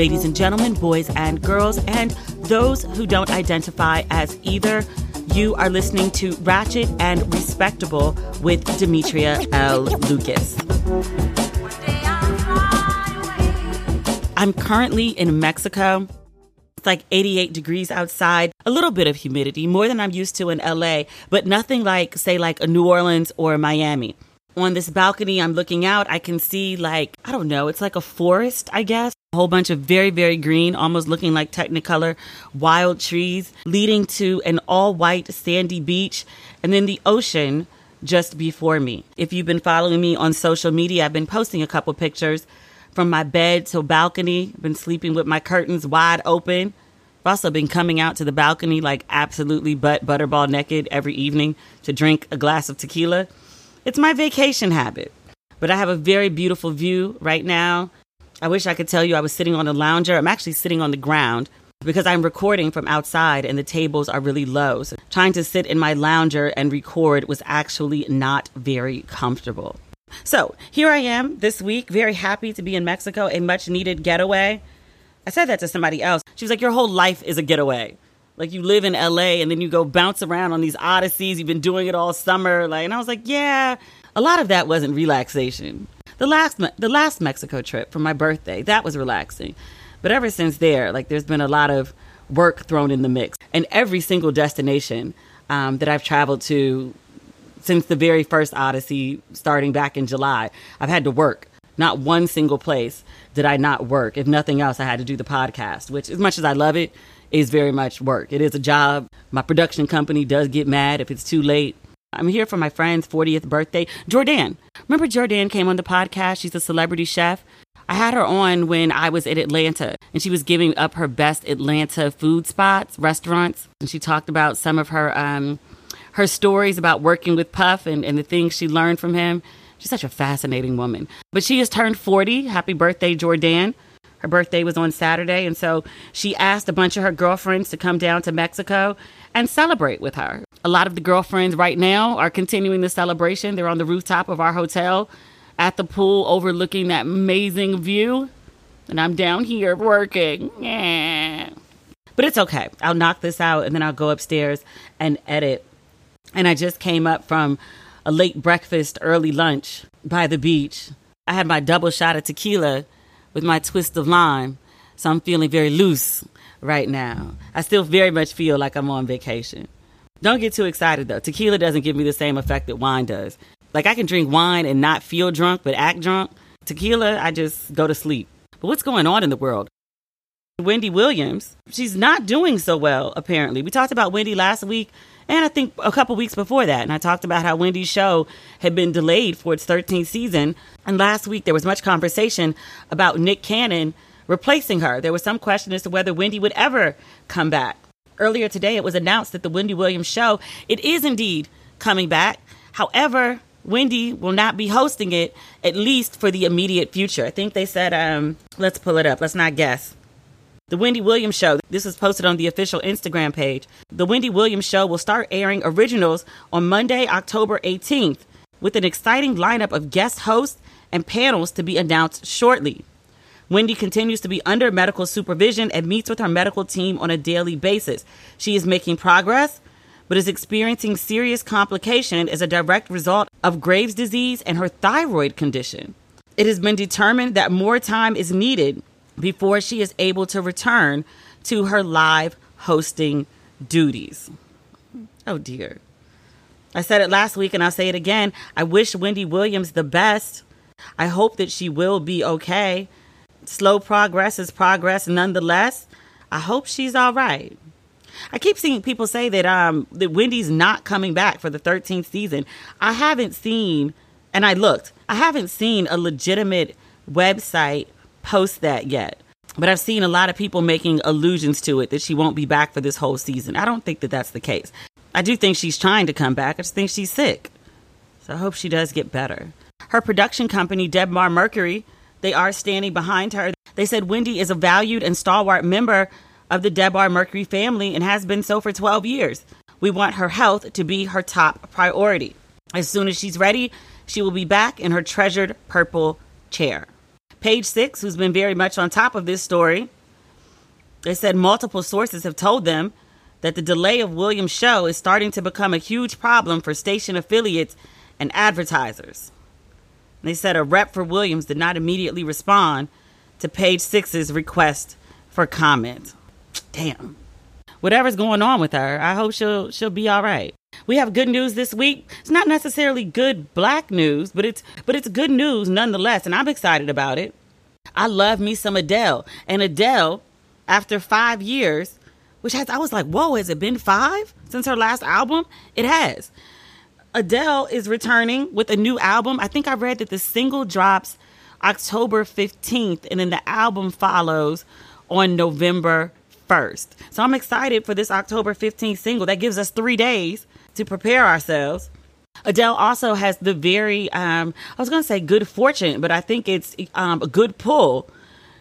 Ladies and gentlemen, boys and girls, and those who don't identify as either, you are listening to Ratchet and Respectable with Demetria L. Lucas. I'm currently in Mexico. It's like 88 degrees outside, a little bit of humidity, more than I'm used to in LA, but nothing like, say, like a New Orleans or Miami. On this balcony, I'm looking out. I can see, like, I don't know, it's like a forest, I guess. A whole bunch of very, very green, almost looking like Technicolor wild trees, leading to an all white sandy beach, and then the ocean just before me. If you've been following me on social media, I've been posting a couple pictures from my bed to balcony. I've been sleeping with my curtains wide open. I've also been coming out to the balcony like absolutely butt butterball naked every evening to drink a glass of tequila. It's my vacation habit. But I have a very beautiful view right now. I wish I could tell you I was sitting on a lounger. I'm actually sitting on the ground because I'm recording from outside and the tables are really low. So trying to sit in my lounger and record was actually not very comfortable. So here I am this week, very happy to be in Mexico, a much needed getaway. I said that to somebody else. She was like, Your whole life is a getaway. Like you live in LA and then you go bounce around on these odysseys. You've been doing it all summer. Like, and I was like, Yeah, a lot of that wasn't relaxation. The last, the last Mexico trip for my birthday, that was relaxing. But ever since there, like there's been a lot of work thrown in the mix. And every single destination um, that I've traveled to since the very first Odyssey starting back in July. I've had to work. Not one single place did I not work. If nothing else, I had to do the podcast, which, as much as I love it, is very much work. It is a job. My production company does get mad if it's too late. I'm here for my friend's 40th birthday. Jordan. Remember Jordan came on the podcast? She's a celebrity chef. I had her on when I was in Atlanta and she was giving up her best Atlanta food spots, restaurants. And she talked about some of her um, her stories about working with Puff and, and the things she learned from him. She's such a fascinating woman. But she has turned 40. Happy birthday, Jordan. Her birthday was on Saturday, and so she asked a bunch of her girlfriends to come down to Mexico and celebrate with her. A lot of the girlfriends right now are continuing the celebration. They're on the rooftop of our hotel at the pool overlooking that amazing view. And I'm down here working. Yeah. But it's okay. I'll knock this out and then I'll go upstairs and edit and I just came up from a late breakfast, early lunch by the beach. I had my double shot of tequila with my twist of lime, so I'm feeling very loose right now. I still very much feel like I'm on vacation. Don't get too excited though. Tequila doesn't give me the same effect that wine does. Like I can drink wine and not feel drunk but act drunk. Tequila, I just go to sleep. But what's going on in the world? Wendy Williams, she's not doing so well, apparently. We talked about Wendy last week and I think a couple weeks before that. And I talked about how Wendy's show had been delayed for its 13th season. And last week there was much conversation about Nick Cannon replacing her. There was some question as to whether Wendy would ever come back. Earlier today, it was announced that the Wendy Williams show it is indeed coming back. However, Wendy will not be hosting it at least for the immediate future. I think they said, um, let's pull it up. Let's not guess. The Wendy Williams Show. This is posted on the official Instagram page. The Wendy Williams Show will start airing originals on Monday, October 18th, with an exciting lineup of guest hosts and panels to be announced shortly. Wendy continues to be under medical supervision and meets with her medical team on a daily basis. She is making progress, but is experiencing serious complication as a direct result of Graves' disease and her thyroid condition. It has been determined that more time is needed before she is able to return to her live hosting duties. Oh dear. I said it last week and I'll say it again. I wish Wendy Williams the best. I hope that she will be okay. Slow progress is progress nonetheless. I hope she's all right. I keep seeing people say that um that Wendy's not coming back for the 13th season. I haven't seen and I looked. I haven't seen a legitimate website post that yet. But I've seen a lot of people making allusions to it that she won't be back for this whole season. I don't think that that's the case. I do think she's trying to come back. I just think she's sick. So I hope she does get better. Her production company, Debmar Mercury, they are standing behind her. They said Wendy is a valued and stalwart member of the Debmar Mercury family and has been so for 12 years. We want her health to be her top priority. As soon as she's ready, she will be back in her treasured purple chair. Page Six, who's been very much on top of this story, they said multiple sources have told them that the delay of Williams' show is starting to become a huge problem for station affiliates and advertisers. They said a rep for Williams did not immediately respond to Page Six's request for comment. Damn. Whatever's going on with her, I hope she'll she'll be all right. We have good news this week. It's not necessarily good black news, but it's but it's good news nonetheless, and I'm excited about it. I love me some Adele, and Adele, after five years, which has I was like, whoa, has it been five since her last album? It has. Adele is returning with a new album. I think I read that the single drops October 15th, and then the album follows on November 1st. So I'm excited for this October 15th single. That gives us three days to prepare ourselves. Adele also has the very, um, I was going to say good fortune, but I think it's um, a good pull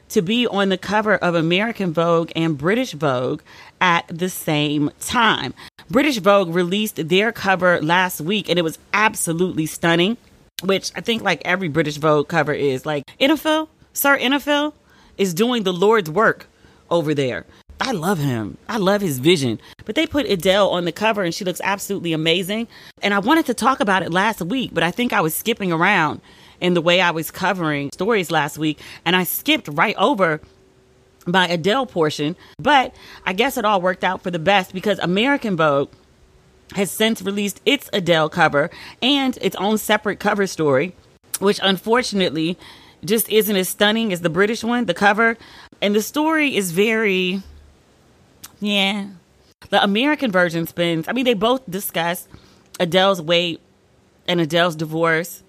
to be on the cover of American Vogue and British Vogue at the same time. British Vogue released their cover last week and it was absolutely stunning, which I think like every British Vogue cover is. Like Enninful, Sir Enninful is doing the Lord's work over there. I love him. I love his vision. But they put Adele on the cover and she looks absolutely amazing. And I wanted to talk about it last week, but I think I was skipping around in the way I was covering stories last week and I skipped right over my Adele portion. But I guess it all worked out for the best because American Vogue has since released its Adele cover and its own separate cover story, which unfortunately just isn't as stunning as the British one, the cover. And the story is very yeah. The American version spins, I mean, they both discuss Adele's weight and Adele's divorce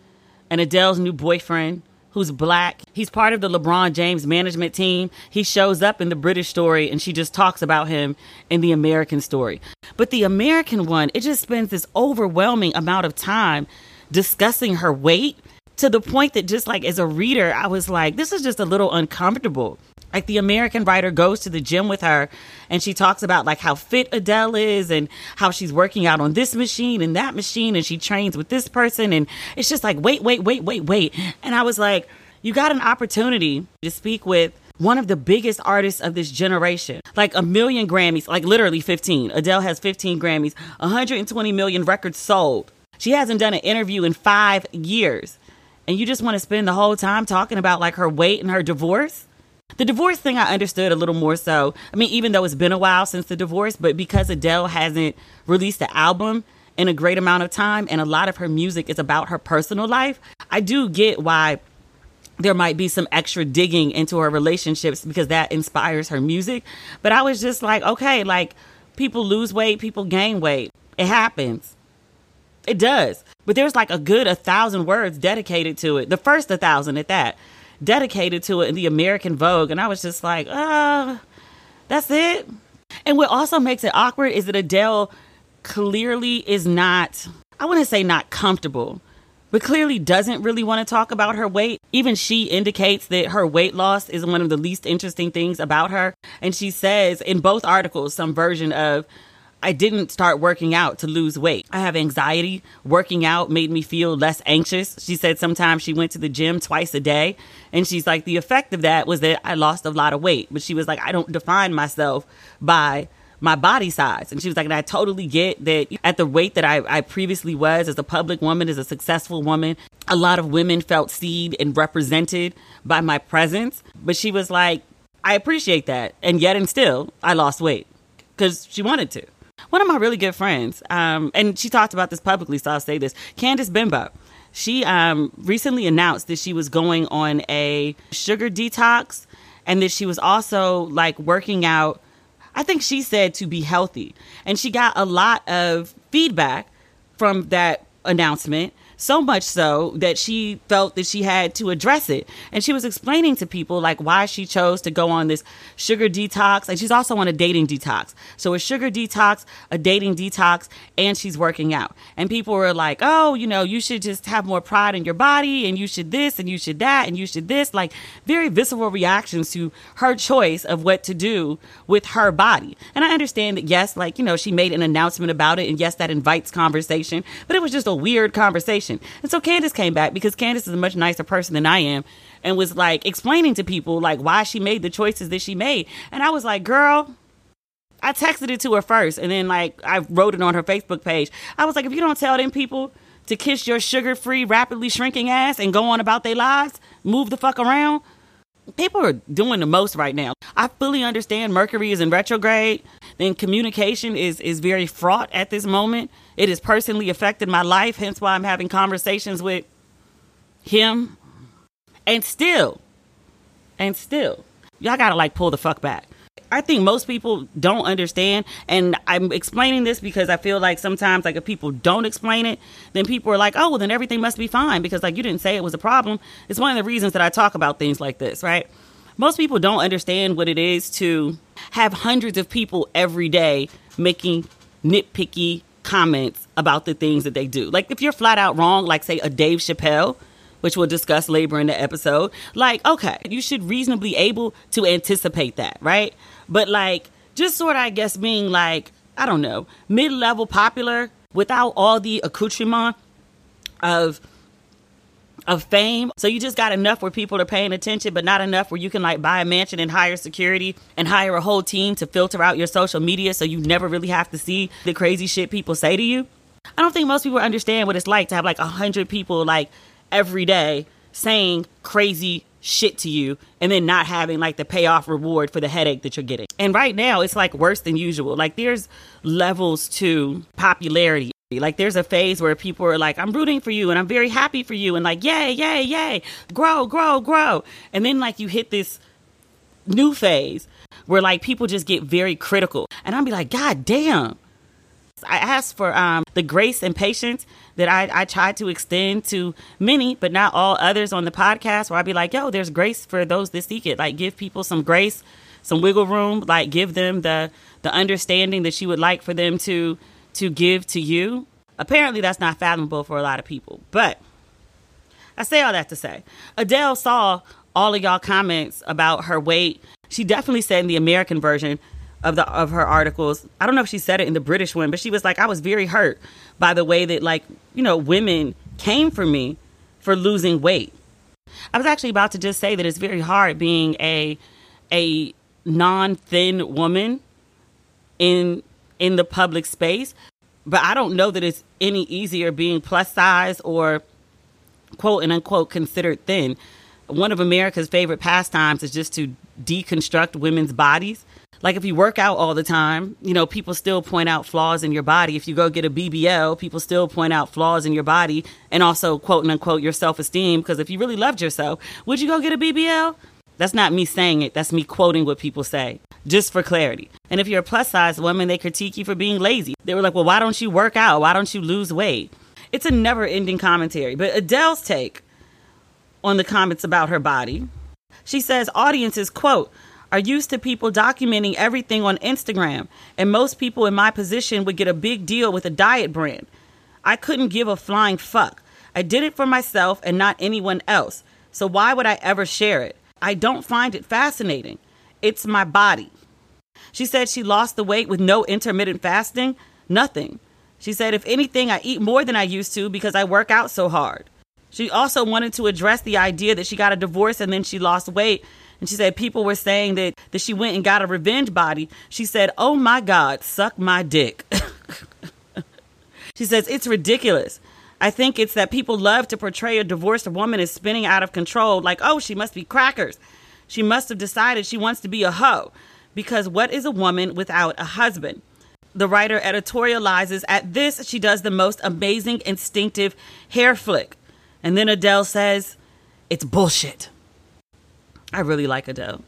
and Adele's new boyfriend who's black. He's part of the LeBron James management team. He shows up in the British story and she just talks about him in the American story. But the American one, it just spends this overwhelming amount of time discussing her weight to the point that just like as a reader, I was like, this is just a little uncomfortable. Like the American writer goes to the gym with her and she talks about like how fit Adele is and how she's working out on this machine and that machine and she trains with this person and it's just like wait, wait, wait, wait, wait. And I was like, you got an opportunity to speak with one of the biggest artists of this generation. Like a million Grammys, like literally 15. Adele has 15 Grammys, 120 million records sold. She hasn't done an interview in 5 years. And you just want to spend the whole time talking about like her weight and her divorce? The divorce thing I understood a little more so. I mean, even though it's been a while since the divorce, but because Adele hasn't released an album in a great amount of time and a lot of her music is about her personal life, I do get why there might be some extra digging into her relationships because that inspires her music. But I was just like, okay, like people lose weight, people gain weight. It happens. It does. But there's like a good a thousand words dedicated to it. The first a thousand at that dedicated to it in the American Vogue. And I was just like, uh, that's it. And what also makes it awkward is that Adele clearly is not, I wouldn't say not comfortable, but clearly doesn't really want to talk about her weight. Even she indicates that her weight loss is one of the least interesting things about her. And she says in both articles some version of, I didn't start working out to lose weight. I have anxiety. Working out made me feel less anxious. She said sometimes she went to the gym twice a day. And she's like, the effect of that was that I lost a lot of weight. But she was like, I don't define myself by my body size. And she was like, and I totally get that at the weight that I, I previously was as a public woman, as a successful woman, a lot of women felt seen and represented by my presence. But she was like, I appreciate that. And yet and still, I lost weight because she wanted to one of my really good friends, um, and she talked about this publicly, so I'll say this Candice Bimbo. She um, recently announced that she was going on a sugar detox and that she was also like working out. I think she said to be healthy. And she got a lot of feedback from that announcement so much so that she felt that she had to address it. And she was explaining to people like why she chose to go on this sugar detox. And she's also on a dating detox. So a sugar detox, a dating detox, and she's working out. And people were like, oh, you know, you should just have more pride in your body and you should this and you should that and you should this. Like very visceral reactions to her choice of what to do with her body. And I understand that, yes, like, you know, she made an announcement about it. And yes, that invites conversation, but it was just a weird conversation And so Candice came back because Candice is a much nicer person than I am. and was like explaining to people like why she made the choices that she made. And I was like, girl, I texted it to her first and then like I wrote it on her Facebook page. I was like, if you don't tell them people to kiss your sugar free, rapidly shrinking ass and go on about their lives, move the fuck around. People are doing the most right now. I fully understand Mercury is in retrograde. Then communication is is very fraught at this moment. It has personally affected my life, hence why I'm having conversations with him. And still, and still, y'all gotta like pull the fuck back. I think most people don't understand, and I'm explaining this because I feel like sometimes, like if people don't explain it, then people are like, "Oh, well, then everything must be fine," because like you didn't say it was a problem. It's one of the reasons that I talk about things like this, right? Most people don't understand what it is to have hundreds of people every day making nitpicky comments about the things that they do. Like if you're flat out wrong, like say a Dave Chappelle, which we'll discuss later in the episode, like okay, you should reasonably able to anticipate that, right? But like just sort of I guess being like, I don't know, mid-level popular without all the accoutrement of of fame. So you just got enough where people are paying attention, but not enough where you can like buy a mansion and hire security and hire a whole team to filter out your social media so you never really have to see the crazy shit people say to you. I don't think most people understand what it's like to have like a hundred people like every day saying crazy shit to you and then not having like the payoff reward for the headache that you're getting. And right now it's like worse than usual. Like there's levels to popularity. Like there's a phase where people are like, I'm rooting for you and I'm very happy for you and like, yay, yay, yay, grow, grow, grow. And then like you hit this new phase where like people just get very critical. And I'll be like, God damn. I asked for um, the grace and patience that I, I try to extend to many, but not all others on the podcast, where I'd be like, yo, there's grace for those that seek it. Like, give people some grace, some wiggle room, like, give them the, the understanding that you would like for them to to give to you. Apparently, that's not fathomable for a lot of people. But I say all that to say Adele saw all of y'all comments about her weight. She definitely said in the American version of the of her articles. I don't know if she said it in the British one, but she was like, I was very hurt by the way that like, you know, women came for me for losing weight. I was actually about to just say that it's very hard being a a non-thin woman in in the public space. But I don't know that it's any easier being plus size or quote and unquote considered thin. One of America's favorite pastimes is just to deconstruct women's bodies. Like if you work out all the time, you know, people still point out flaws in your body. If you go get a BBL, people still point out flaws in your body and also quote and unquote your self esteem. Because if you really loved yourself, would you go get a BBL? That's not me saying it. That's me quoting what people say, just for clarity. And if you're a plus size woman, they critique you for being lazy. They were like, well, why don't you work out? Why don't you lose weight? It's a never ending commentary. But Adele's take on the comments about her body, she says audiences, quote, are used to people documenting everything on Instagram, and most people in my position would get a big deal with a diet brand. I couldn't give a flying fuck. I did it for myself and not anyone else. So why would I ever share it? I don't find it fascinating. It's my body. She said she lost the weight with no intermittent fasting, nothing. She said, if anything, I eat more than I used to because I work out so hard. She also wanted to address the idea that she got a divorce and then she lost weight. And she said people were saying that, that she went and got a revenge body. She said, Oh my God, suck my dick. she says, It's ridiculous. I think it's that people love to portray a divorced woman as spinning out of control, like, oh, she must be crackers. She must have decided she wants to be a hoe. Because what is a woman without a husband? The writer editorializes at this, she does the most amazing instinctive hair flick. And then Adele says, it's bullshit. I really like Adele.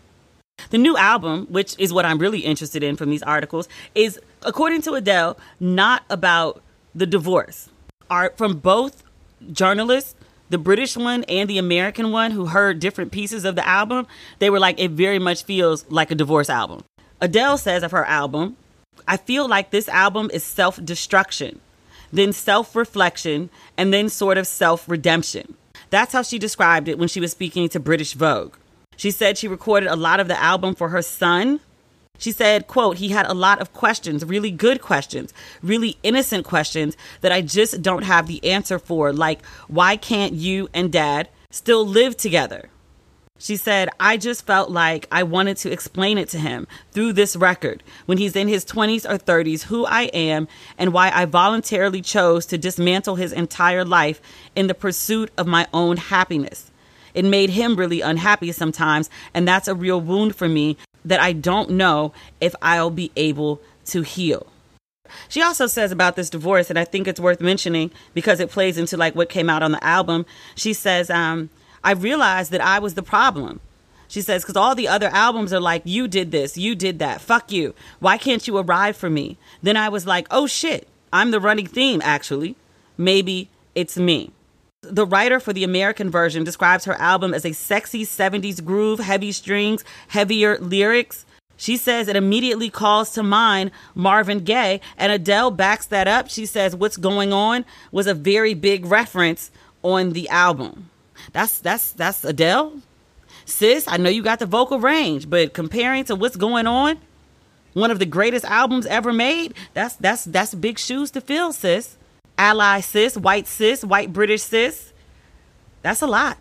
The new album, which is what I'm really interested in from these articles, is, according to Adele, not about the divorce art from both journalists the British one and the American one who heard different pieces of the album, they were like, it very much feels like a divorce album. Adele says of her album, I feel like this album is self destruction, then self reflection, and then sort of self redemption. That's how she described it when she was speaking to British Vogue. She said she recorded a lot of the album for her son, she said, quote, he had a lot of questions, really good questions, really innocent questions that I just don't have the answer for. Like, why can't you and dad still live together? She said, I just felt like I wanted to explain it to him through this record when he's in his 20s or 30s who I am and why I voluntarily chose to dismantle his entire life in the pursuit of my own happiness. It made him really unhappy sometimes, and that's a real wound for me that I don't know if I'll be able to heal. She also says about this divorce, and I think it's worth mentioning because it plays into like what came out on the album. She says, um, I realized that I was the problem. She says, because all the other albums are like, you did this, you did that, fuck you. Why can't you arrive for me? Then I was like, oh shit, I'm the running theme, actually. Maybe it's me. The writer for the American version describes her album as a sexy 70s groove, heavy strings, heavier lyrics. She says it immediately calls to mind Marvin Gaye, and Adele backs that up. She says, What's Going On was a very big reference on the album. That's that's that's Adele. Sis, I know you got the vocal range, but comparing to what's going on, one of the greatest albums ever made, that's that's that's big shoes to fill, sis. Ally cis, white cis, white British cis. That's a lot.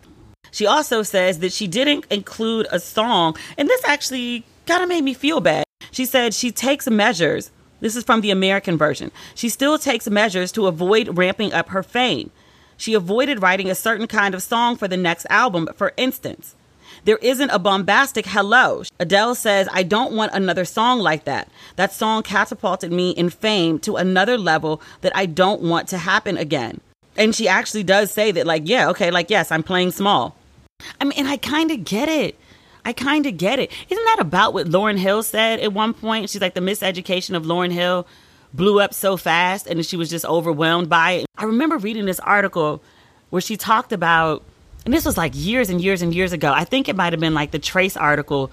She also says that she didn't include a song, and this actually kind of made me feel bad. She said she takes measures. This is from the American version. She still takes measures to avoid ramping up her fame. She avoided writing a certain kind of song for the next album, for instance. There isn't a bombastic hello. Adele says, I don't want another song like that. That song catapulted me in fame to another level that I don't want to happen again. And she actually does say that, like, yeah, okay, like, yes, I'm playing small. I mean, and I kind of get it. I kind of get it. Isn't that about what Lauryn Hill said at one point? She's like, the miseducation of Lauryn Hill blew up so fast and she was just overwhelmed by it. I remember reading this article where she talked about, and this was like years and years and years ago. I think it might have been like the Trace article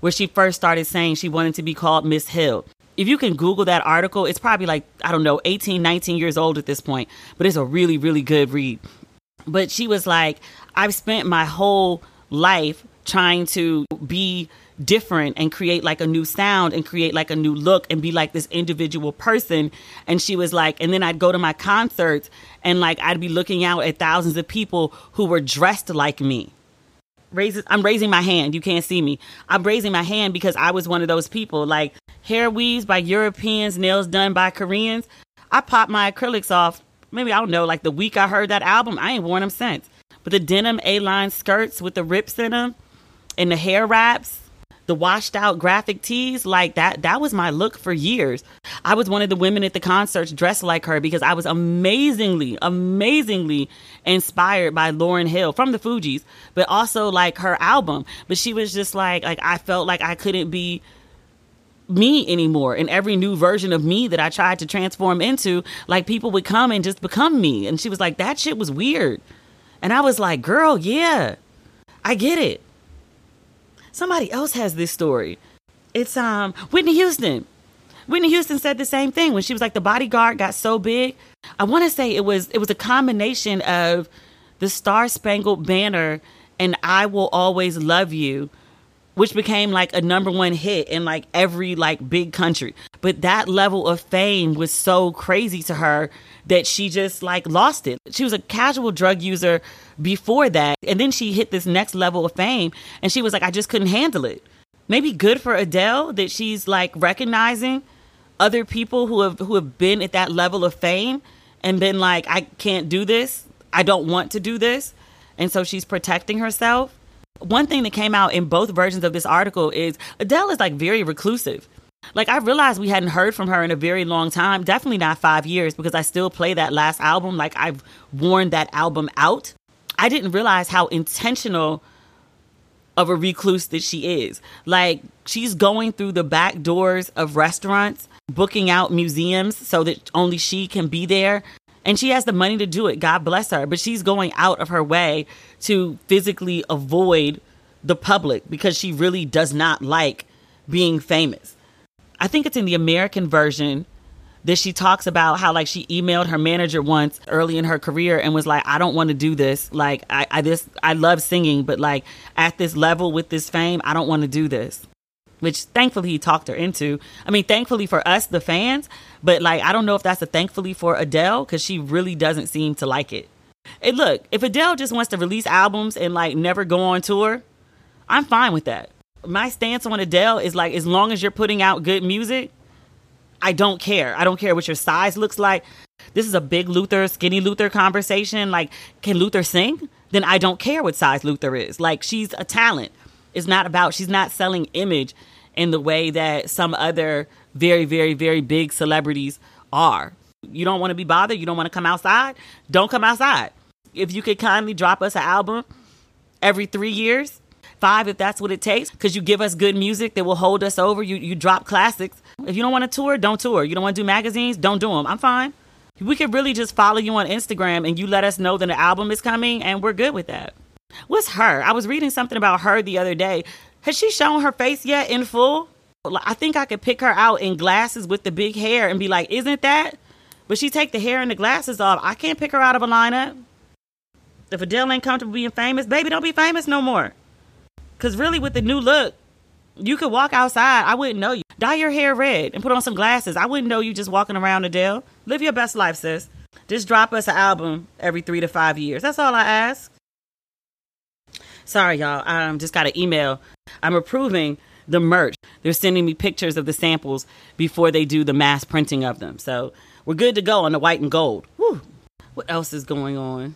where she first started saying she wanted to be called Miss Hill. If you can Google that article, it's probably like, I don't know, 18, 19 years old at this point, but it's a really, really good read. But she was like, I've spent my whole life trying to be different and create like a new sound and create like a new look and be like this individual person. And she was like, and then I'd go to my concerts and like I'd be looking out at thousands of people who were dressed like me. Raises, I'm raising my hand. You can't see me. I'm raising my hand because I was one of those people. Like hair weaves by Europeans, nails done by Koreans. I popped my acrylics off. Maybe I don't know. Like the week I heard that album, I ain't worn them since. But the denim A-line skirts with the rips in them and the hair wraps the washed out graphic tees like that that was my look for years. I was one of the women at the concerts dressed like her because i was amazingly amazingly inspired by lauryn hill from the fugees but also like her album. But she was just like like i felt like i couldn't be me anymore. In every new version of me that i tried to transform into like people would come and just become me. And she was like that shit was weird. And i was like girl yeah i get it Somebody else has this story. It's um Whitney Houston. Whitney Houston said the same thing when she was like the bodyguard got so big. I want to say it was it was a combination of the Star Spangled Banner and I Will Always Love You, which became like a number one hit in like every like big country. But that level of fame was so crazy to her that she just like lost it. She was a casual drug user before that. And then she hit this next level of fame and she was like, I just couldn't handle it. Maybe good for Adele that she's like recognizing other people who have who have been at that level of fame and been like, I can't do this. I don't want to do this. And so she's protecting herself. One thing that came out in both versions of this article is Adele is like very reclusive. Like I realized we hadn't heard from her in a very long time, definitely not 5 years because I still play that last album like I've worn that album out. I didn't realize how intentional of a recluse that she is. Like she's going through the back doors of restaurants, booking out museums so that only she can be there. And she has the money to do it. God bless her. But she's going out of her way to physically avoid the public because she really does not like being famous. I think it's in the American version that she talks about how like she emailed her manager once early in her career and was like, I don't want to do this. Like I, I this I love singing, but like at this level with this fame, I don't want to do this. Which thankfully he talked her into. I mean, thankfully for us, the fans, but like I don't know if that's a thankfully for Adele because she really doesn't seem to like it. And look, if Adele just wants to release albums and like never go on tour, I'm fine with that. My stance on Adele is like as long as you're putting out good music, I don't care. I don't care what your size looks like. This is a big Luther, skinny Luther conversation. Like, can Luther sing? Then I don't care what size Luther is. Like, she's a talent. It's not about, she's not selling image in the way that some other very, very, very big celebrities are. You don't want to be bothered. You don't want to come outside. Don't come outside. If you could kindly drop us an album every three years, five if that's what it takes, because you give us good music that will hold us over. You you drop classics. If you don't want to tour, don't tour. You don't want to do magazines, don't do them. I'm fine. We could really just follow you on Instagram and you let us know that an album is coming, and we're good with that. What's her? I was reading something about her the other day. Has she shown her face yet in full? I think I could pick her out in glasses with the big hair and be like, isn't that? But she take the hair and the glasses off. I can't pick her out of a lineup. If Adele ain't comfortable being famous, baby, don't be famous no more. Cause really, with the new look, you could walk outside. I wouldn't know you. Dye your hair red and put on some glasses. I wouldn't know you just walking around Adele. Live your best life, sis. Just drop us an album every three to five years. That's all I ask. Sorry, y'all. I um, just got an email. I'm approving the merch. They're sending me pictures of the samples before they do the mass printing of them. So we're good to go on the white and gold. Whew. What else is going on?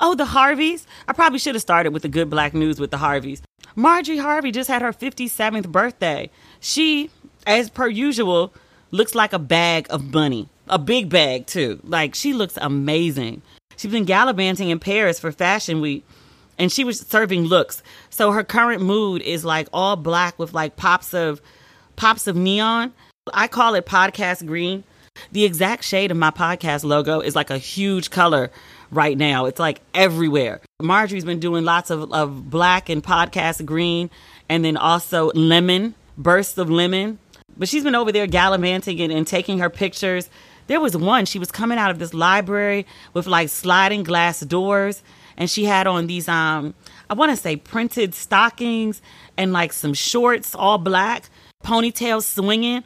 Oh, the Harveys. I probably should have started with the good black news with the Harveys. Marjorie Harvey just had her 57th birthday. She, as per usual, looks like a bag of money. A big bag, too. Like, she looks amazing. She's been gallivanting in Paris for Fashion Week and she was serving looks. So her current mood is like all black with like pops of pops of neon. I call it podcast green. The exact shade of my podcast logo is like a huge color right now. It's like everywhere. Marjorie's been doing lots of, of black and podcast green and then also lemon, bursts of lemon. But she's been over there gallivanting and, and taking her pictures. There was one, she was coming out of this library with like sliding glass doors and she had on these um I want to say printed stockings and like some shorts all black, ponytails swinging.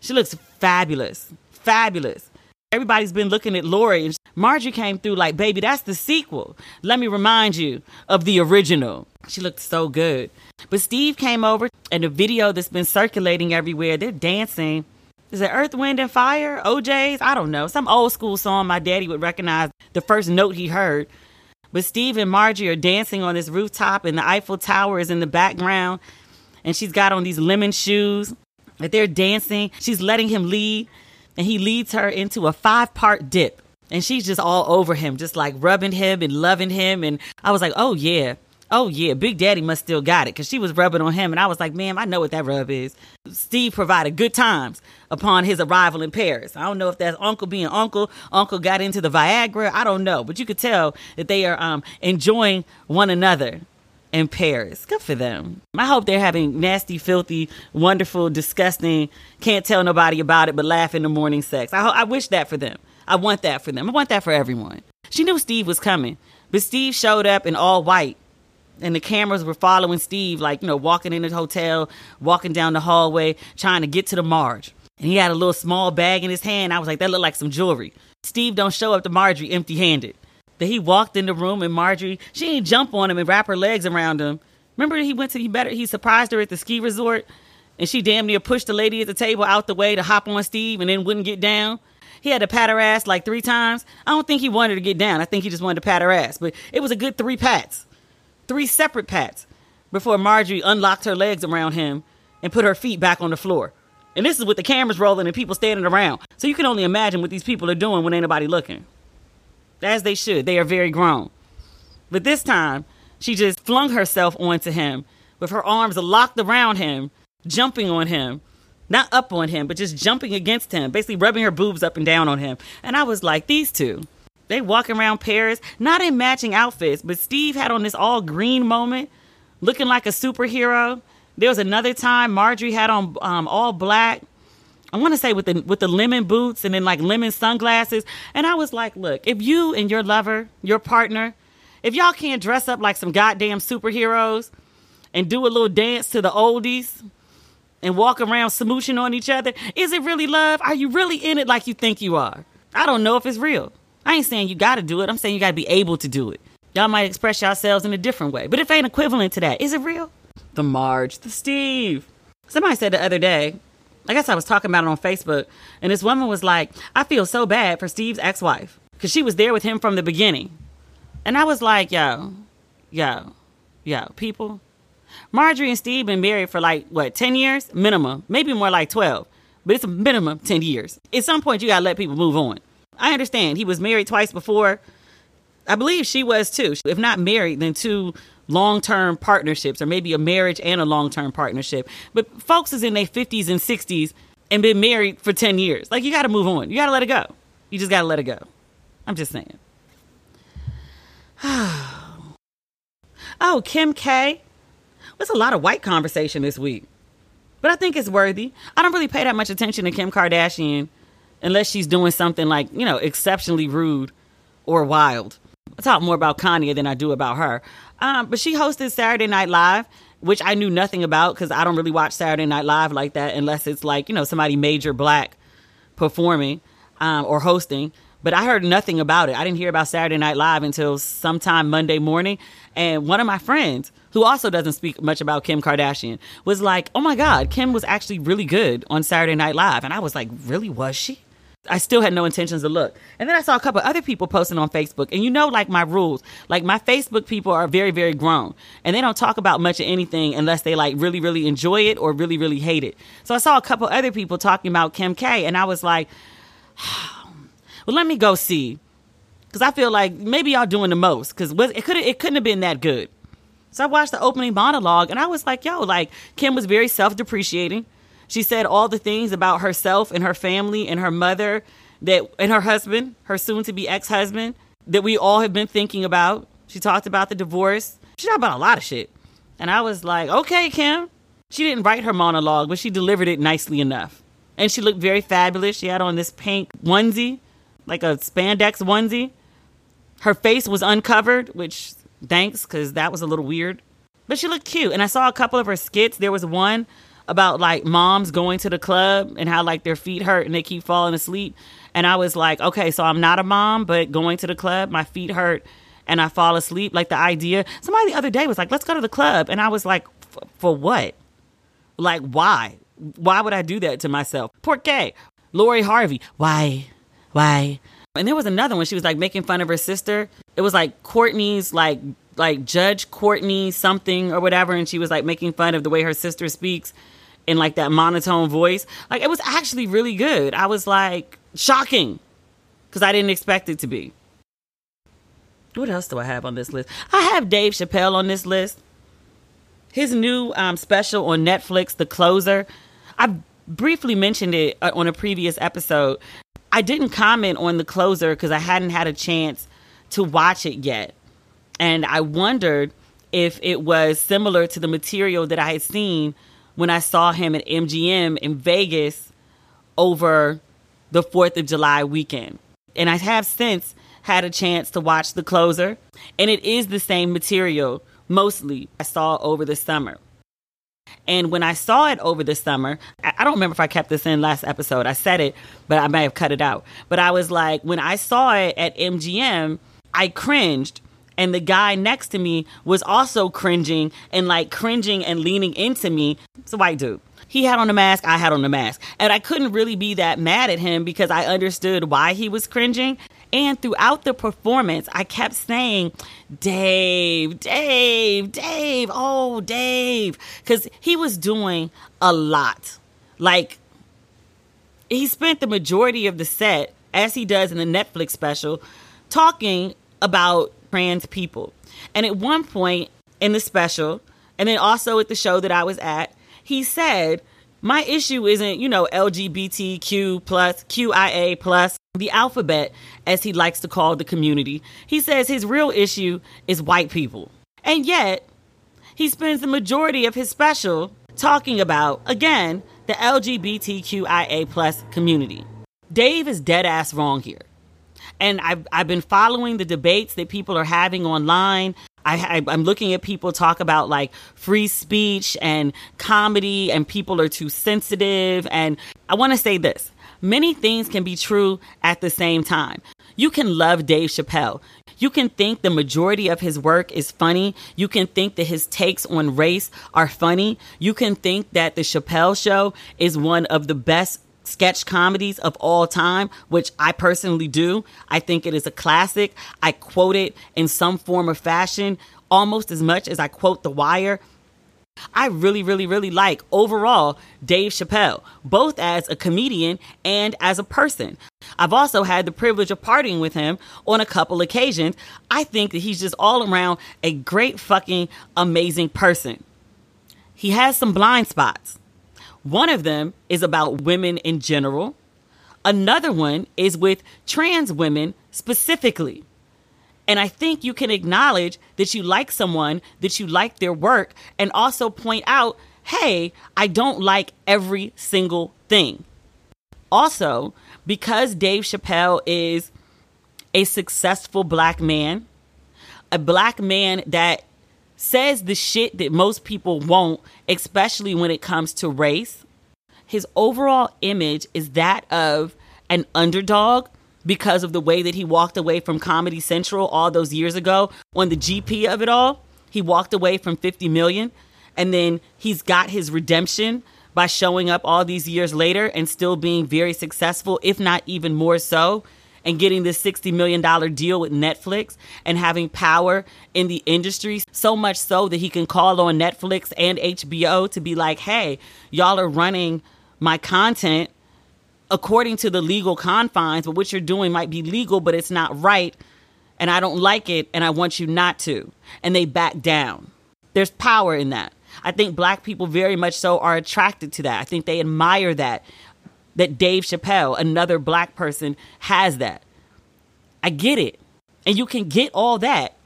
She looks fabulous. Fabulous. Everybody's been looking at Lori Marjorie came through like, baby, that's the sequel. Let me remind you of the original. She looked so good. But Steve came over and the video that's been circulating everywhere, they're dancing. Is it Earth, Wind, and Fire? O'Jays? I don't know. Some old school song my daddy would recognize the first note he heard. But Steve and Margie are dancing on this rooftop, and the Eiffel Tower is in the background. And she's got on these lemon shoes. That they're dancing. She's letting him lead, and he leads her into a five part dip. And she's just all over him, just like rubbing him and loving him. And I was like, oh, yeah. Oh yeah, Big Daddy must still got it because she was rubbing on him, and I was like, ma'am, I know what that rub is." Steve provided good times upon his arrival in Paris. I don't know if that's Uncle being Uncle. Uncle got into the Viagra. I don't know, but you could tell that they are um, enjoying one another in Paris. Good for them. I hope they're having nasty, filthy, wonderful, disgusting, can't tell nobody about it, but laugh in the morning sex. I, ho- I wish that for them. I want that for them. I want that for everyone. She knew Steve was coming, but Steve showed up in all white and the cameras were following Steve, like, you know, walking in the hotel, walking down the hallway, trying to get to the Marge. And he had a little small bag in his hand. I was like, that looked like some jewelry. Steve don't show up to Marjorie empty handed. Then he walked in the room and Marjorie, she didn't jump on him and wrap her legs around him. Remember he went to he better he surprised her at the ski resort and she damn near pushed the lady at the table out the way to hop on Steve and then wouldn't get down. He had to pat her ass like three times. I don't think he wanted to get down. I think he just wanted to pat her ass. But it was a good three pats three separate pats before Marjorie unlocked her legs around him and put her feet back on the floor. And this is with the cameras rolling and people standing around. So you can only imagine what these people are doing when ain't nobody looking. As they should. They are very grown. But this time, she just flung herself onto him with her arms locked around him, jumping on him. Not up on him, but just jumping against him, basically rubbing her boobs up and down on him. And I was like, these two, they walking around Paris, not in matching outfits, but Steve had on this all green moment, looking like a superhero. There was another time Marjorie had on um, all black. I want to say with the with the lemon boots and then like lemon sunglasses. And I was like, look, if you and your lover, your partner, if y'all can't dress up like some goddamn superheroes and do a little dance to the oldies and walk around smooching on each other, is it really love? Are you really in it like you think you are? I don't know if it's real. I ain't saying you got to do it. I'm saying you got to be able to do it. Y'all might express yourselves in a different way, but if ain't equivalent to that, is it real? the Marge, the Steve. Somebody said the other day, I guess I was talking about it on Facebook, and this woman was like, I feel so bad for Steve's ex wife because she was there with him from the beginning. And I was like, yo, yo, yo, people. Marjorie and Steve been married for like, what, 10 years? Minimum. Maybe more like 12. But it's a minimum 10 years. At some point, you got to let people move on. I understand. He was married twice before. I believe she was too. If not married, then two long term partnerships, or maybe a marriage and a long term partnership. But folks is in their 50s and 60s and been married for 10 years. Like, you got to move on. You got to let it go. You just got to let it go. I'm just saying. oh, Kim K. There's a lot of white conversation this week, but I think it's worthy. I don't really pay that much attention to Kim Kardashian unless she's doing something like, you know, exceptionally rude or wild. I talk more about Kanye than I do about her. Um, but she hosted Saturday Night Live, which I knew nothing about because I don't really watch Saturday Night Live like that unless it's like, you know, somebody major black performing um, or hosting. But I heard nothing about it. I didn't hear about Saturday Night Live until sometime Monday morning. And one of my friends, who also doesn't speak much about Kim Kardashian, was like, oh my God, Kim was actually really good on Saturday Night Live. And I was like, really, was she? I still had no intentions to look. And then I saw a couple other people posting on Facebook. And you know, like my rules, like my Facebook people are very, very grown. And they don't talk about much of anything unless they like really, really enjoy it or really, really hate it. So I saw a couple other people talking about Kim K. And I was like, well, let me go see. Because I feel like maybe y'all doing the most. Because it, could it couldn't have been that good. So I watched the opening monologue and I was like, yo, like Kim was very self depreciating she said all the things about herself and her family and her mother that and her husband, her soon to be ex-husband that we all have been thinking about. She talked about the divorce. She talked about a lot of shit. And I was like, "Okay, Kim." She didn't write her monologue, but she delivered it nicely enough. And she looked very fabulous. She had on this pink onesie, like a spandex onesie. Her face was uncovered, which thanks, because that was a little weird. But she looked cute. And I saw a couple of her skits. There was one about like moms going to the club and how like their feet hurt and they keep falling asleep. And I was like, okay, so I'm not a mom, but going to the club, my feet hurt and I fall asleep. Like the idea, somebody the other day was like, let's go to the club. And I was like, for what? Like, why? Why would I do that to myself? Por qué? Lori Harvey, why? Why? And there was another one. She was like making fun of her sister. It was like Kourtney's like like Judge Kourtney something or whatever, and she was like making fun of the way her sister speaks in like that monotone voice. Like it was actually really good. I was like shocking because I didn't expect it to be. What else do I have on this list? I have Dave Chappelle on this list. His new um, special on Netflix, The Closer. I briefly mentioned it uh, on a previous episode. I didn't comment on The Closer because I hadn't had a chance to watch it yet. And I wondered if it was similar to the material that I had seen when I saw him at MGM in Vegas over the 4th of July weekend. And I have since had a chance to watch The Closer, and it is the same material mostly I saw over the summer. And when I saw it over the summer, I don't remember if I kept this in last episode. I said it, but I may have cut it out. But I was like, when I saw it at MGM, I cringed and the guy next to me was also cringing and like cringing and leaning into me. It's a white dude. He had on a mask, I had on a mask. And I couldn't really be that mad at him because I understood why he was cringing. And throughout the performance, I kept saying, Dave, Dave, Dave, oh, Dave. Because he was doing a lot. Like, he spent the majority of the set, as he does in the Netflix special, talking about trans people. And at one point in the special, and then also at the show that I was at, he said, my issue isn't, you know, LGBTQ plus, QIA plus, the alphabet, as he likes to call the community. He says his real issue is white people. And yet, he spends the majority of his special talking about, again, the LGBTQIA plus community. Dave is dead ass wrong here and I've, I've been following the debates that people are having online. I, I'm looking at people talk about like free speech and comedy, and people are too sensitive. And I want to say this many things can be true at the same time. You can love Dave Chappelle. You can think the majority of his work is funny. You can think that his takes on race are funny. You can think that the Chappelle show is one of the best sketch comedies of all time, which I personally do. I think it is a classic. I quote it in some form or fashion almost as much as I quote The Wire. I really, really, really like overall Dave Chappelle, both as a comedian and as a person. I've also had the privilege of partying with him on a couple occasions. I think that he's just all around a great fucking amazing person. He has some blind spots. One of them is about women in general. Another one is with trans women specifically. And I think you can acknowledge that you like someone, that you like their work, and also point out, hey, I don't like every single thing. Also, because Dave Chappelle is a successful black man, a black man that says the shit that most people won't, especially when it comes to race, his overall image is that of an underdog because of the way that he walked away from Comedy Central all those years ago on the GP of it all. He walked away from 50 million and then he's got his redemption by showing up all these years later and still being very successful, if not even more so, and getting this $60 million deal with Netflix and having power in the industry, so much so that he can call on Netflix and HBO to be like, hey, y'all are running my content according to the legal confines, but what you're doing might be legal, but it's not right. And I don't like it, and I want you not to. And they back down. There's power in that. I think black people very much so are attracted to that. I think they admire that. That Dave Chappelle, another black person, has that. I get it. And you can get all that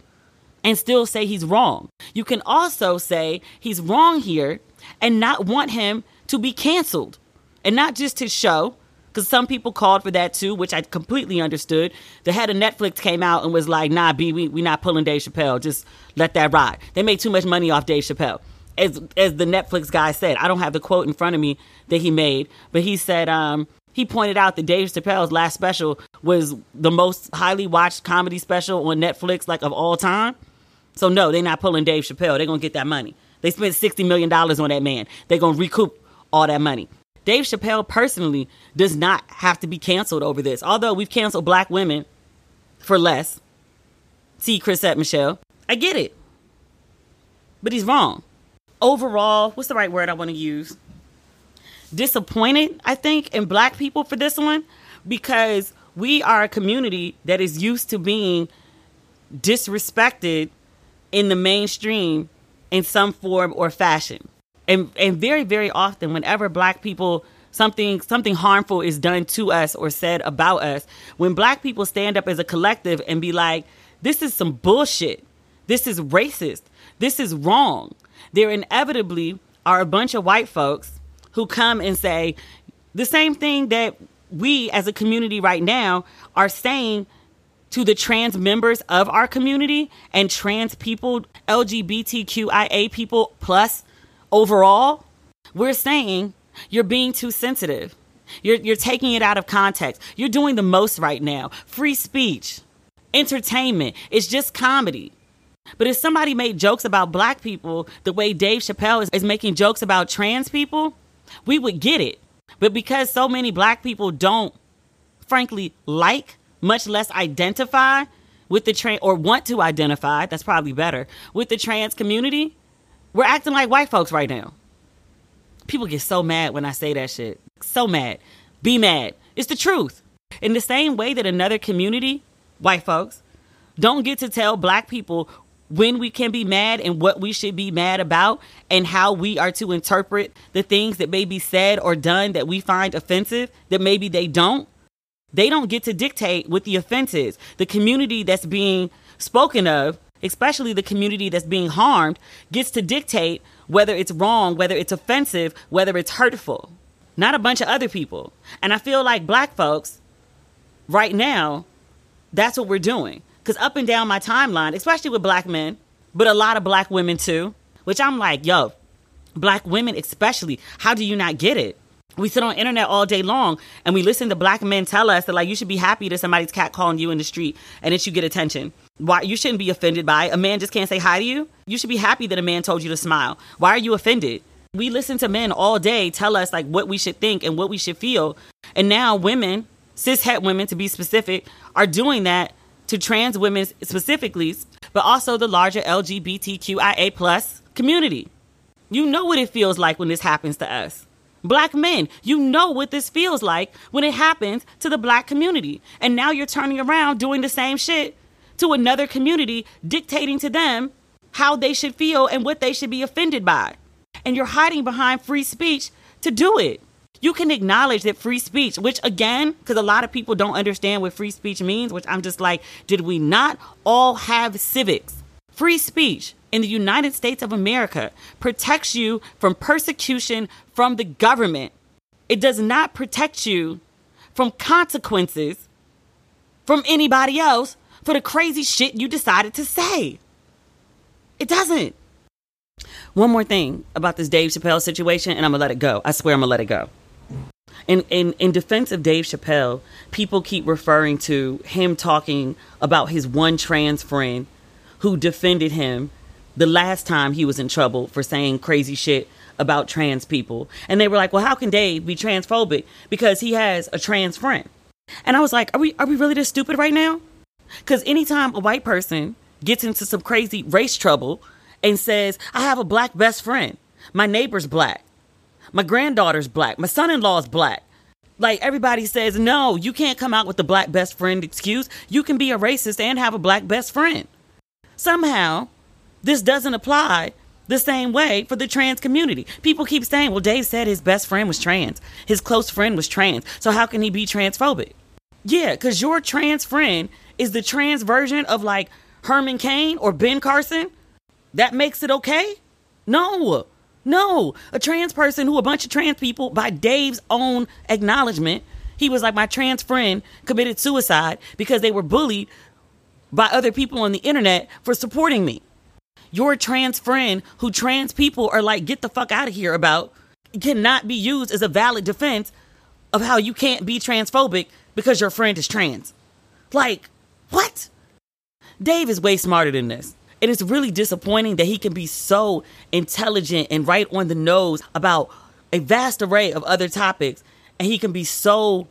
and still say he's wrong. You can also say he's wrong here and not want him to be canceled. And not just his show, because some people called for that too, which I completely understood. The head of Netflix came out and was like, "Nah, B, we we not pulling Dave Chappelle. Just let that ride." They made too much money off Dave Chappelle, as as the Netflix guy said. I don't have the quote in front of me that he made, but he said um, he pointed out that Dave Chappelle's last special was the most highly watched comedy special on Netflix, like of all time. So no, they're not pulling Dave Chappelle. They're gonna get that money. They spent sixty million dollars on that man. They're gonna recoup all that money. Dave Chappelle personally does not have to be canceled over this. Although we've canceled black women for less. See Chrisette Michele. I get it. But he's wrong. Overall, what's the right word I want to use? Disappointed, I think, in black people for this one because we are a community that is used to being disrespected in the mainstream in some form or fashion. And and very very often whenever black people something something harmful is done to us or said about us when black people stand up as a collective and be like this is some bullshit. This is racist. This is wrong there inevitably are a bunch of white folks who come and say the same thing that we as a community right now are saying to the trans members of our community and trans people lgbtqia people plus overall, we're saying you're being too sensitive. You're, you're taking it out of context. You're doing the most right now. Free speech, entertainment, it's just comedy. But if somebody made jokes about black people the way Dave Chappelle is, is making jokes about trans people, we would get it. But because so many black people don't, frankly, like, much less identify with the trans, or want to identify, that's probably better, with the trans community, we're acting like white folks right now. People get so mad when I say that shit. So mad. Be mad. It's the truth. In the same way that another community, white folks, don't get to tell black people when we can be mad and what we should be mad about and how we are to interpret the things that may be said or done that we find offensive that maybe they don't. They don't get to dictate what the offense is. The community that's being spoken of especially the community that's being harmed, gets to dictate whether it's wrong, whether it's offensive, whether it's hurtful, not a bunch of other people. And I feel like black folks, right now, that's what we're doing. Because up and down my timeline, especially with black men, but a lot of black women too, which I'm like, yo, black women especially, how do you not get it? We sit on internet all day long and we listen to black men tell us that like you should be happy that somebody's cat calling you in the street and that you get attention. Why you shouldn't be offended by it. A man just can't say hi to you. You should be happy that a man told you to smile. Why are you offended? We listen to men all day tell us like what we should think and what we should feel. And now women, cis het women to be specific, are doing that to trans women specifically, but also the larger LGBTQIA plus community. You know what it feels like when this happens to us. Black men, you know what this feels like when it happens to the black community. And now you're turning around doing the same shit to another community, dictating to them how they should feel and what they should be offended by. And you're hiding behind free speech to do it. You can acknowledge that free speech, which again, because a lot of people don't understand what free speech means, which I'm just like, did we not all have civics? Free speech in the United States of America protects you from persecution from the government. It does not protect you from consequences from anybody else for the crazy shit you decided to say. It doesn't. One more thing about this Dave Chappelle situation, and I'm gonna let it go. I swear I'm gonna let it go. In, in, in defense of Dave Chappelle, people keep referring to him talking about his one trans friend who defended him the last time he was in trouble for saying crazy shit about trans people. And they were like, well, how can Dave be transphobic? Because he has a trans friend. And I was like, are we, are we really this stupid right now? Because anytime a white person gets into some crazy race trouble and says, I have a black best friend, my neighbor's black, my granddaughter's black, my son in law's black. Like everybody says, no, you can't come out with the black best friend excuse. You can be a racist and have a black best friend. Somehow, this doesn't apply the same way for the trans community. People keep saying, well, Dave said his best friend was trans, his close friend was trans, so how can he be transphobic? Yeah, because your trans friend is the trans version of like Herman Cain or Ben Carson. That makes it okay? No, no. A trans person who a bunch of trans people, by Dave's own acknowledgement, he was like, my trans friend committed suicide because they were bullied by other people on the internet for supporting me your trans friend who trans people are like, get the fuck out of here about cannot be used as a valid defense of how you can't be transphobic because your friend is trans. Like, what? Dave is way smarter than this. And it's really disappointing that he can be so intelligent and right on the nose about a vast array of other topics, and he can be so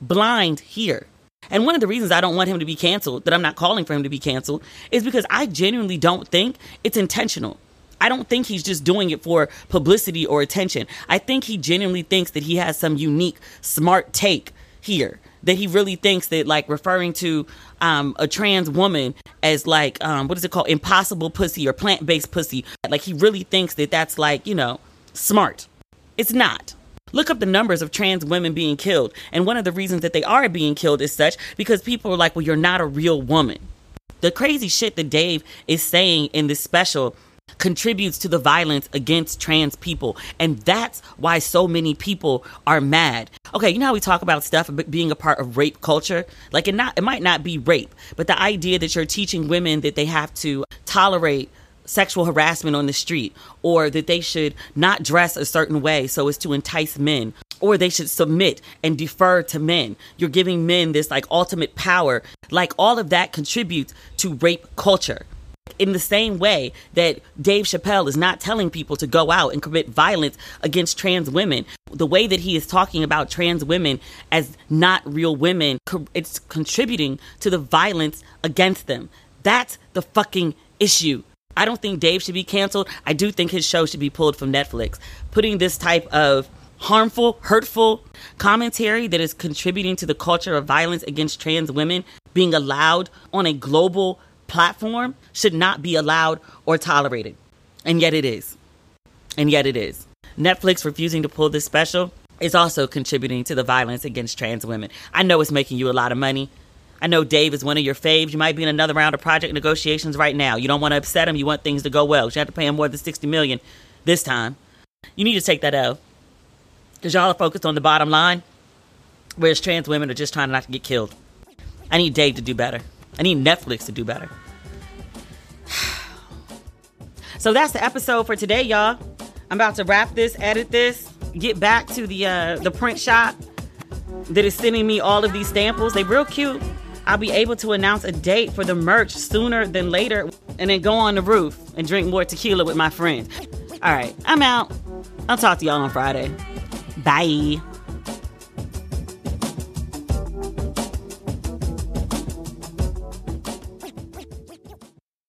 blind here. And one of the reasons I don't want him to be canceled, that I'm not calling for him to be canceled, is because I genuinely don't think it's intentional. I don't think he's just doing it for publicity or attention. I think he genuinely thinks that he has some unique, smart take here. That he really thinks that, like, referring to um, a trans woman as, like, um, what is it called? Impossible pussy or plant based pussy. Like, he really thinks that that's, like, you know, smart. It's not. Look up the numbers of trans women being killed. And one of the reasons that they are being killed is such because people are like, well, you're not a real woman. The crazy shit that Dave is saying in this special contributes to the violence against trans people. And that's why so many people are mad. Okay, you know how we talk about stuff being a part of rape culture? Like it not it might not be rape, but the idea that you're teaching women that they have to tolerate sexual harassment on the street or that they should not dress a certain way so as to entice men or they should submit and defer to men. You're giving men this like ultimate power. Like all of that contributes to rape culture. In the same way that Dave Chappelle is not telling people to go out and commit violence against trans women, the way that he is talking about trans women as not real women, it's contributing to the violence against them. That's the fucking issue. I don't think Dave should be canceled. I do think his show should be pulled from Netflix. Putting this type of harmful, hurtful commentary that is contributing to the culture of violence against trans women being allowed on a global platform should not be allowed or tolerated. And yet it is. And yet it is. Netflix refusing to pull this special is also contributing to the violence against trans women. I know it's making you a lot of money. I know Dave is one of your faves. You might be in another round of project negotiations right now. You don't want to upset him. You want things to go well. You have to pay him more than sixty million this time. You need to take that out because y'all are focused on the bottom line, whereas trans women are just trying not to get killed. I need Dave to do better. I need Netflix to do better. so that's the episode for today, y'all. I'm about to wrap this, edit this, get back to the uh, the print shop that is sending me all of these samples. They real cute. I'll be able to announce a date for the merch sooner than later and then go on the roof and drink more tequila with my friends. All right, I'm out. I'll talk to y'all on Friday. Bye.